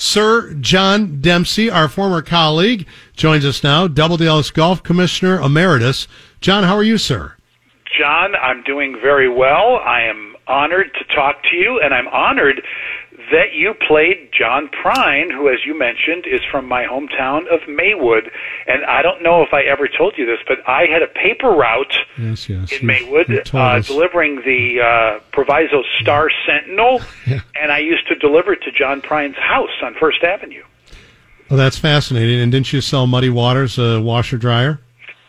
Sir John Dempsey, our former colleague, joins us now, WLS Golf Commissioner Emeritus. John, how are you, sir? John, I'm doing very well. I am honored to talk to you, and I'm honored that you played John Prine, who, as you mentioned, is from my hometown of Maywood. And I don't know if I ever told you this, but I had a paper route yes, yes. in Maywood uh, delivering the uh, Proviso Star Sentinel, yeah. and I used to deliver it to John Prine's house on First Avenue. Well, that's fascinating. And didn't you sell Muddy Waters, a washer dryer?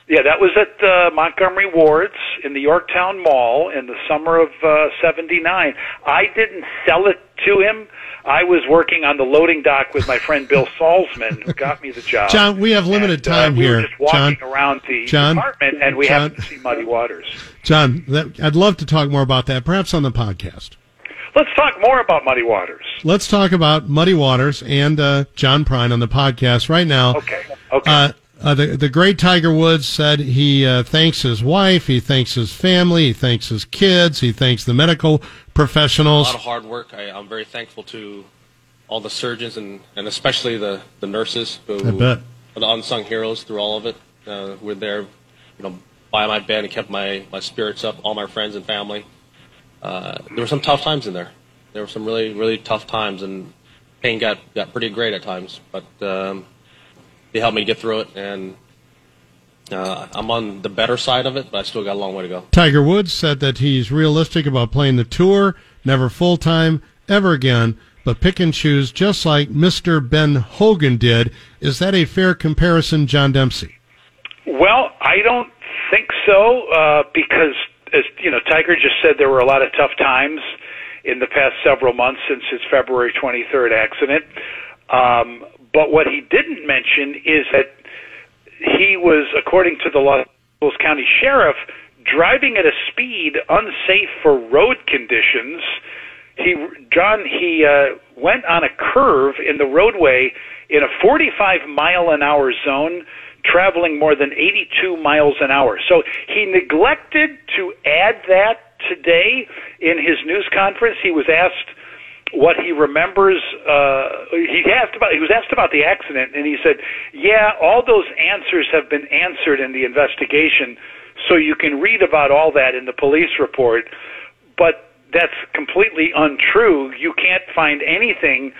Yeah, that was at uh, Montgomery Ward's in the Yorktown Mall in the summer of uh, 79. I didn't sell it to him. I was working on the loading dock with my friend Bill Salzman, who got me the job. John, we have limited and, uh, time uh, we here. Were just walking John, around the John, department, and we John, happened to see Muddy Waters. John, that, I'd love to talk more about that, perhaps on the podcast. Let's talk more about Muddy Waters. Let's talk about Muddy Waters and uh, John Prine on the podcast right now. Okay. Okay. Uh, uh, the the great Tiger Woods said he uh, thanks his wife, he thanks his family, he thanks his kids, he thanks the medical professionals. A lot of hard work. I, am very thankful to all the surgeons and, and especially the, the nurses who I bet. are the unsung heroes through all of it. Uh, were there, you know, by my bed and kept my, my spirits up. All my friends and family. Uh, there were some tough times in there. There were some really really tough times, and pain got got pretty great at times. But um, they helped me get through it, and uh, I'm on the better side of it, but I still got a long way to go. Tiger Woods said that he's realistic about playing the tour, never full time, ever again, but pick and choose, just like Mr. Ben Hogan did. Is that a fair comparison, John Dempsey? Well, I don't think so, uh, because as you know, Tiger just said there were a lot of tough times in the past several months since his February 23rd accident. Um, but what he didn't mention is that he was, according to the Los Angeles County Sheriff, driving at a speed unsafe for road conditions. He, John, he uh, went on a curve in the roadway in a 45 mile an hour zone, traveling more than 82 miles an hour. So he neglected to add that today in his news conference. He was asked what he remembers uh he asked about he was asked about the accident and he said yeah all those answers have been answered in the investigation so you can read about all that in the police report but that's completely untrue. You can't find anything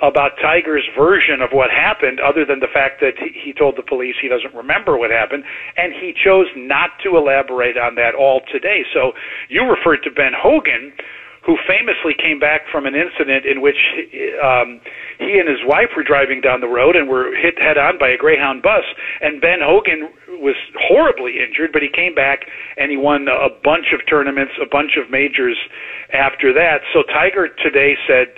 about Tiger's version of what happened other than the fact that he told the police he doesn't remember what happened and he chose not to elaborate on that all today. So you referred to Ben Hogan who famously came back from an incident in which um, he and his wife were driving down the road and were hit head on by a Greyhound bus. And Ben Hogan was horribly injured, but he came back and he won a bunch of tournaments, a bunch of majors after that. So Tiger today said,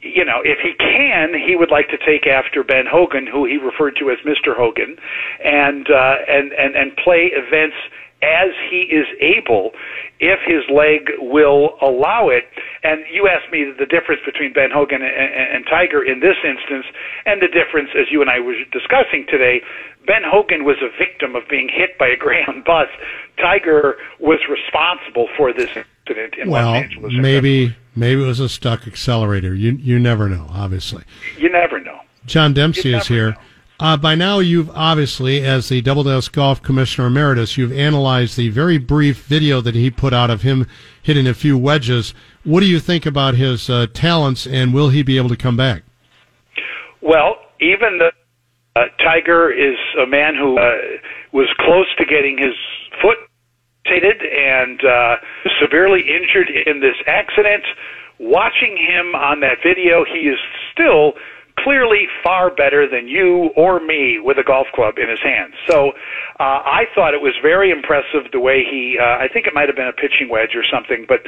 you know, if he can, he would like to take after Ben Hogan, who he referred to as Mr. Hogan, and uh, and and and play events as he is able if his leg will allow it. And you asked me the difference between Ben Hogan and, and, and Tiger in this instance, and the difference, as you and I were discussing today, Ben Hogan was a victim of being hit by a Greyhound bus. Tiger was responsible for this incident in well, Los Angeles. maybe maybe it was a stuck accelerator. You you never know. Obviously, you never know. John Dempsey is here. Know. Uh, by now, you've obviously, as the WLS Golf Commissioner Emeritus, you've analyzed the very brief video that he put out of him hitting a few wedges. What do you think about his uh, talents, and will he be able to come back? Well, even the uh, Tiger is a man who uh, was close to getting his foot amputated and uh, severely injured in this accident. Watching him on that video, he is still clearly far better than you or me with a golf club in his hands. So uh, I thought it was very impressive the way he, uh, I think it might have been a pitching wedge or something, but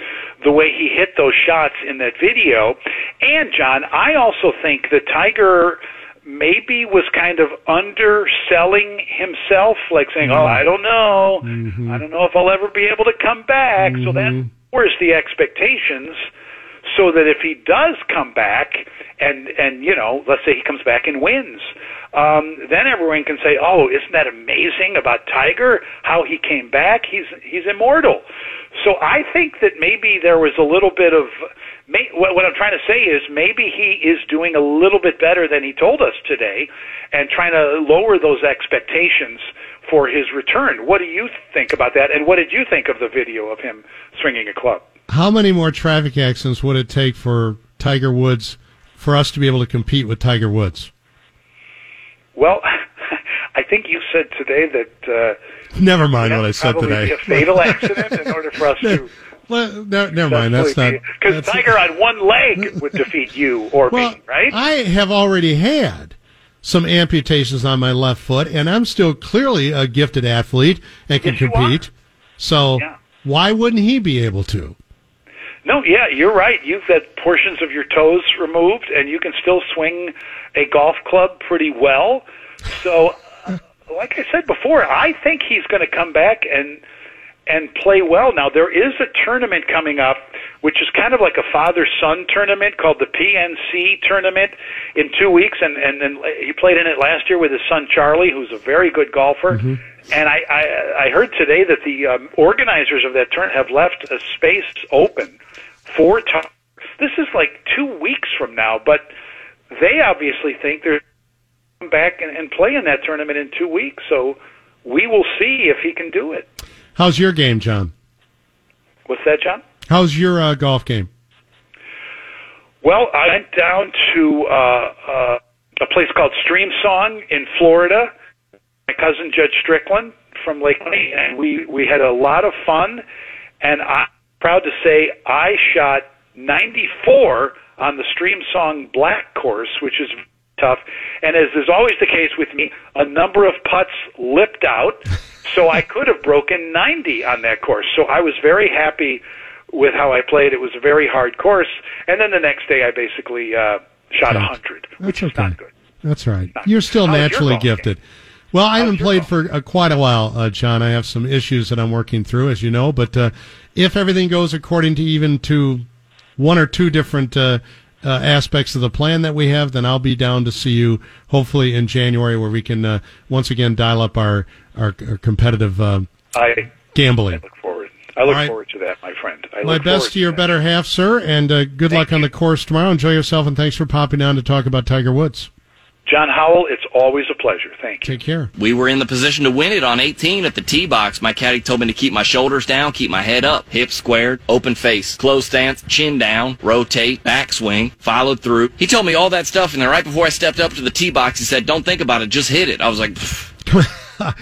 the way he hit those shots in that video. And, John, I also think that Tiger maybe was kind of underselling himself, like saying, "Oh, I don't know, mm-hmm. I don't know if I'll ever be able to come back." Mm-hmm. So that lowers the expectations so that if he does come back and and you know let's say he comes back and wins um then everyone can say oh isn't that amazing about tiger how he came back he's he's immortal so i think that maybe there was a little bit of may, what, what I'm trying to say is maybe he is doing a little bit better than he told us today, and trying to lower those expectations for his return. What do you think about that? And what did you think of the video of him swinging a club? How many more traffic accidents would it take for Tiger Woods for us to be able to compete with Tiger Woods? Well, I think you said today that. Uh, Never mind what I said today. Be a fatal accident in order for us to. Well, no, never mind. That's not because Tiger on one leg would defeat you or well, me, right? I have already had some amputations on my left foot, and I'm still clearly a gifted athlete and can yes, compete. So yeah. why wouldn't he be able to? No, yeah, you're right. You've had portions of your toes removed, and you can still swing a golf club pretty well. So, uh, like I said before, I think he's going to come back and and play well. Now there is a tournament coming up, which is kind of like a father-son tournament called the PNC tournament in two weeks, and and, and he played in it last year with his son Charlie, who's a very good golfer. Mm-hmm. And I, I I heard today that the um, organizers of that tournament have left a space open for times. This is like two weeks from now, but they obviously think they're come back and, and play in that tournament in two weeks. So we will see if he can do it. How's your game, John? What's that, John? How's your uh, golf game? Well, I went down to uh, uh, a place called Stream Song in Florida. My cousin Judge Strickland from Lake County, and we we had a lot of fun. And I'm proud to say I shot 94 on the Stream Song Black course, which is tough. And as is always the case with me, a number of putts lipped out, so I could have broken 90 on that course. So I was very happy with how I played. It was a very hard course, and then the next day I basically uh, shot a 100, which That's is okay. not good. That's right. Not You're still naturally gifted. game? Well, I haven't played for uh, quite a while, uh, John. I have some issues that I'm working through, as you know. But uh, if everything goes according to even to one or two different uh, uh, aspects of the plan that we have, then I'll be down to see you hopefully in January, where we can uh, once again dial up our our, our competitive uh, I gambling. look forward. I look right. forward to that, my friend. I My best to your that. better half, sir, and uh, good luck on the course tomorrow. Enjoy yourself, and thanks for popping down to talk about Tiger Woods. John Howell, it's always a pleasure. Thank you. Take care. We were in the position to win it on 18 at the tee box. My caddy told me to keep my shoulders down, keep my head up, hips squared, open face, closed stance, chin down, rotate, backswing, followed through. He told me all that stuff, and then right before I stepped up to the tee box, he said, "Don't think about it, just hit it." I was like. "Pfft."